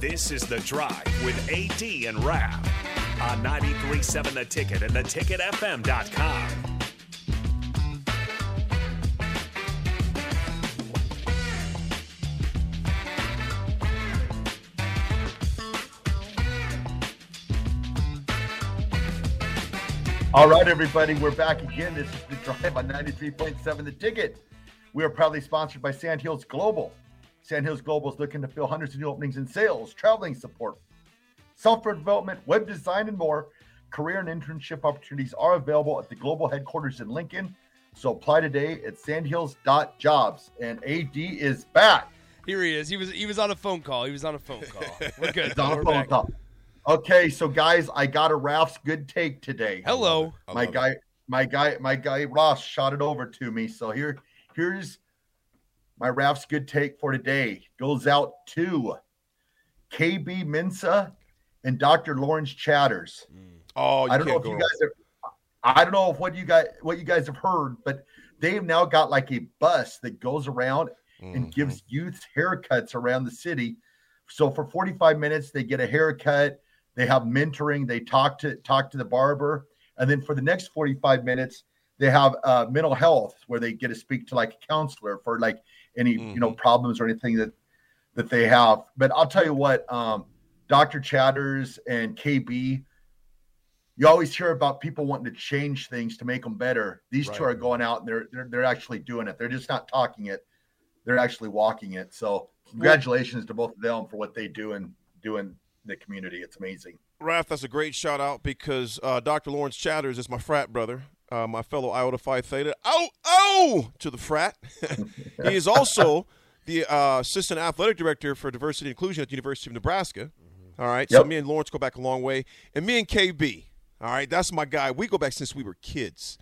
This is The Drive with AD and Raph on 93.7 The Ticket and theticketfm.com. All right, everybody, we're back again. This is the drive on 93.7 The Ticket. We are proudly sponsored by Sandhills Global. Sandhills Global is looking to fill hundreds of new openings in sales, traveling support, software development, web design, and more. Career and internship opportunities are available at the global headquarters in Lincoln. So apply today at sandhills.jobs. And AD is back. Here he is. He was he was on a phone call. He was on a phone call. We're good. He's on a We're phone back. call. Okay, so guys, I got a Raph's good take today. Hello. my guy my guy my guy ross shot it over to me so here here's my Raph's good take for today goes out to kb mensa and dr lawrence chatters. Oh, you i don't know if you guys have i don't know if what you guys what you guys have heard but they've now got like a bus that goes around Mm-hmm. and gives youths haircuts around the city. So for 45 minutes they get a haircut they have mentoring they talk to talk to the barber. And then for the next 45 minutes they have uh, mental health where they get to speak to like a counselor for like any you know problems or anything that that they have. But i'll tell you what um, dr chatters and kb you always hear about people wanting to change things to make them better. These two are going out and they're, they're they're actually doing it. They're just not talking it. They're actually walking it. So congratulations to both of them for what they do and do in the community. It's amazing. Raph, that's a great shout out because uh, Dr. Lawrence Chatters is my frat brother, uh, my fellow Iota Phi Theta. Oh, oh, to the frat. he is also the uh, assistant athletic director for diversity and inclusion at the University of Nebraska. All right, so me and Lawrence go back a long way, and me and KB. All right, that's my guy. We go back since we were kids.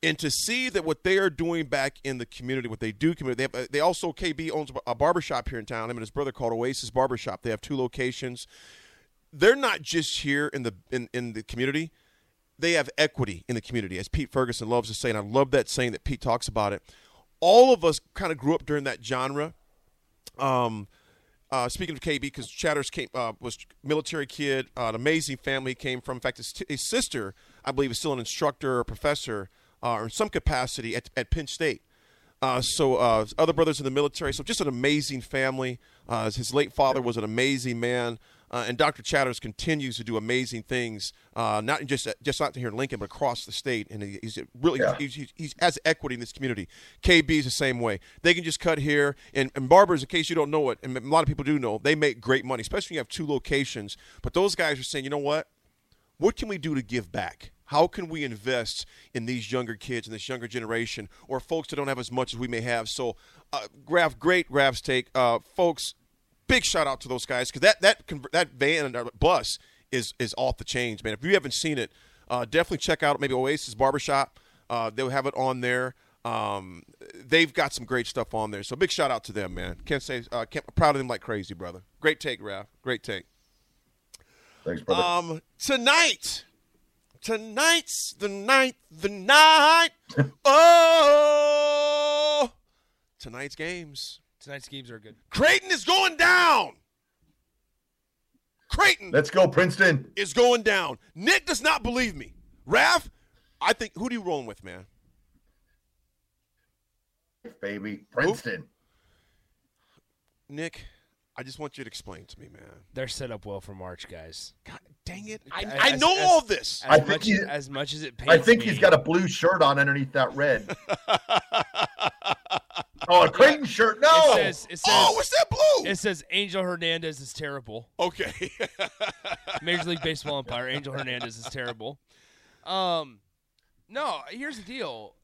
And to see that what they are doing back in the community, what they do, community, they, have, they also KB owns a barbershop here in town. Him and his brother called Oasis Barbershop. They have two locations they're not just here in the in, in the community they have equity in the community as pete ferguson loves to say and i love that saying that pete talks about it all of us kind of grew up during that genre um uh, speaking of KB, because Chatters came uh, was military kid, uh, an amazing family came from. In fact, his, his sister, I believe, is still an instructor or professor uh, or in some capacity at, at Penn State. Uh, so uh, other brothers in the military. So just an amazing family. Uh, his late father was an amazing man, uh, and Dr. Chatters continues to do amazing things. Uh, not just just not here in Lincoln, but across the state. And he's really Yeah. he's, he's, he's has equity in this community. KB is the same way. They can just cut here, and, and barbers, in case you don't know it, and a lot of people do know, they make great money, especially when you have two locations. But those guys are saying, you know what? what can we do to give back? How can we invest in these younger kids and this younger generation, or folks that don't have as much as we may have? So, uh, Raph, great Raph's take, uh, folks. Big shout out to those guys because that that that van and bus is is off the chains, man. If you haven't seen it, uh, definitely check out maybe Oasis Barbershop. Uh, they'll have it on there. Um, they've got some great stuff on there. So big shout out to them, man. Can't say uh, can't, proud of them like crazy, brother. Great take, Raph. Great take. thanks brother Um, tonight, tonight's the night, the night. oh, tonight's games. Tonight's games are good. Creighton is going down. Creighton let's go princeton is going down. Nick does not believe me. Raph, I think who do you rolling with, man? baby princeton Nick, I just want you to explain to me, man. They're set up well for March, guys. God dang it! I, As- I know as- all this. As I think much he- as much as it pains i think me, he's got a blue shirt on underneath that red oh a creighton shirt no It says, it says, oh, what's that blue? it says Angel Hernandez is terrible. okay. Major League Baseball umpire Angel Hernandez is terrible. Um, no, here's the deal.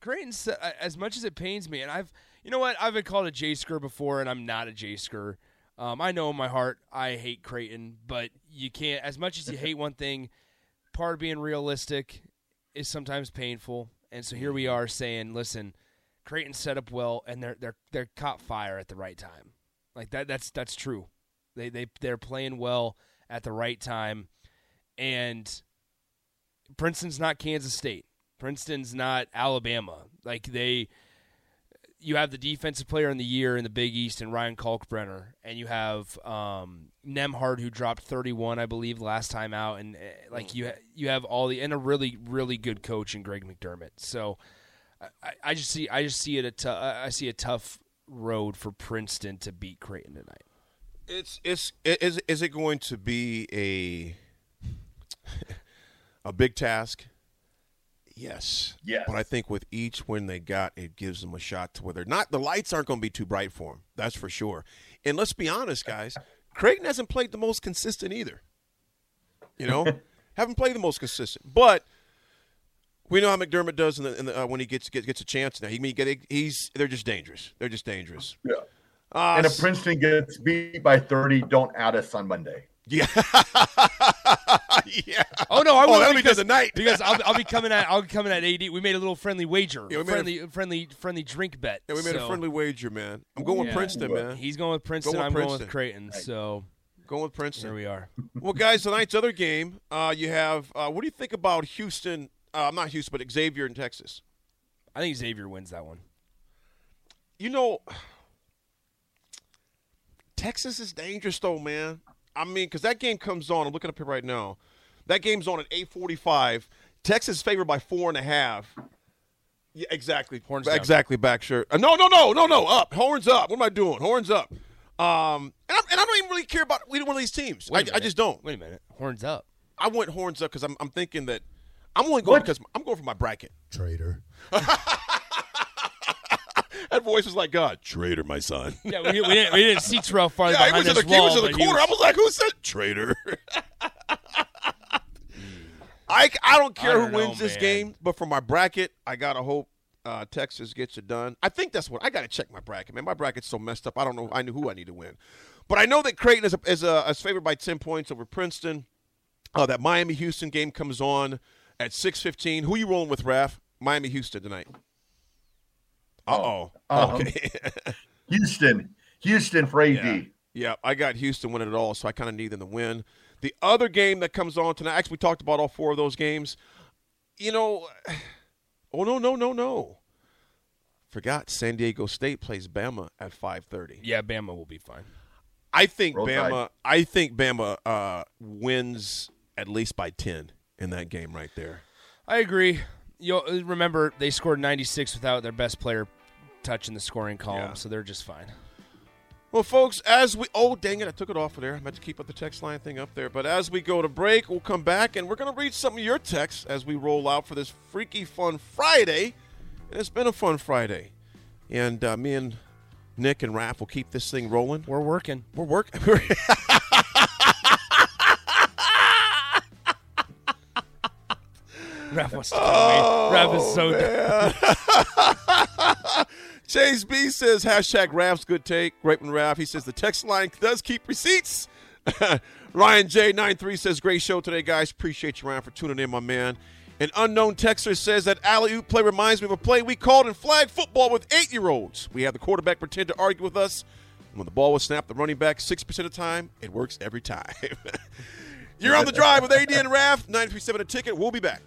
Creighton, as much as it pains me, and I've, you know what, I've been called a Jaysker before, and I'm not a Jaysker. Um, I know in my heart I hate Creighton, but you can't. As much as you hate one thing, part of being realistic is sometimes painful. And so here we are saying, listen, Creighton set up well, and they're they're they're caught fire at the right time. Like that. That's that's true. They they they're playing well at the right time, and Princeton's not Kansas State. Princeton's not Alabama. Like they you have the defensive player in the year in the Big East and Ryan Kalkbrenner, and you have um, Nembhard who dropped 31, I believe, last time out, and uh, like you ha- you have all the and a really really good coach in Greg McDermott. So I, I just see I just see it a t- I see a tough road for Princeton to beat Creighton tonight. It's it's is is it going to be a a big task? Yes. Yes. But I think with each win they got, it gives them a shot to whether they're not the lights aren't going to be too bright for them. That's for sure. And let's be honest, guys, Creighton hasn't played the most consistent either. You know, haven't played the most consistent, but. We know how McDermott does in the, in the, uh, when he gets, gets gets a chance. Now he, he get, he's they're just dangerous. They're just dangerous. Yeah. Uh, and if Princeton gets beat by 30, don't add us on Monday. Yeah. yeah. Oh no, I Oh, will that'll be because, good tonight. because I'll, I'll be coming at I'll be coming at AD. We made a little friendly wager, Yeah, we made a- friendly friendly friendly drink bet. Yeah, we made a friendly wager, man. I'm going with yeah. Princeton, man. He's going with Princeton. with I'm going with Creighton. So Going with here Princeton. we are. well, guys, tonight's other game, uh, you have. Uh, what do you think about Houston? Uh, not Houston, but Xavier in Texas. I think Xavier wins that one. You know, Texas is dangerous, though, man. I mean, because that game comes on. I'm looking up here right now. That game's on at 8:45. Texas is favored by four and a half. Yeah, exactly. Horns down. exactly. Back shirt. Uh, no, no, no, no, no. Up. Horns up. What am I doing? Horns up. Um, and, I'm, and I don't even really care about either one of these teams. I, I just don't. Wait a minute. Horns up. I went horns up because I'm, I'm thinking that I'm only going What? because I'm going for my bracket. Traitor. That voice was like God, traitor, my son. Yeah, we, we didn't we didn't see Terrell farther Yeah, he behind was in this the, he was in the but he corner. I was- was like, who said traitor? I, I don't care I don't who wins know, this man. game, but for my bracket, I gotta hope uh, Texas gets it done. I think that's what I gotta check my bracket, man. My bracket's so messed up. I don't know. I knew who I need to win, but I know that Creighton is a, is, a, is favored by ten points over Princeton. Uh, that Miami Houston game comes on at six fifteen. Who you rolling with, Raph? Miami Houston tonight. Uh oh. Um, Okay. Houston. Houston for AD. Yeah. Yeah, I got Houston winning it all, so I kind of need them to win. The other game that comes on tonight, actually, we talked about all four of those games. You know, oh no, no, no, no. Forgot San Diego State plays Bama at five thirty. Yeah, Bama will be fine. I think Roll Bama. Tide. I think Bama uh, wins at least by ten in that game right there. I agree. You will remember they scored 96 without their best player touching the scoring column, Yeah. so they're just fine. Well, folks, as we oh dang it, I took it off of there. I meant to keep up the text line thing up there. But as we go to break, we'll come back and we're gonna read some of your texts as we roll out for this freaky fun Friday. And it's been a fun Friday. And uh, me and Nick and Raph will keep this thing rolling. We're working. We're working. Raph was to tell me. Oh, Raph is so Chase B says hashtag Raph's good take. Great one, Raph. He says the text line does keep receipts. Ryan J93 says great show today, guys. Appreciate you, Ryan, for tuning in, my man. An unknown texter says that alley oop play reminds me of a play we called in flag football with eight year olds. We had the quarterback pretend to argue with us. When the ball was snapped, the running back, 6% of the time, it works every time. You're on the drive with AD and Raph, 937 a ticket. We'll be back.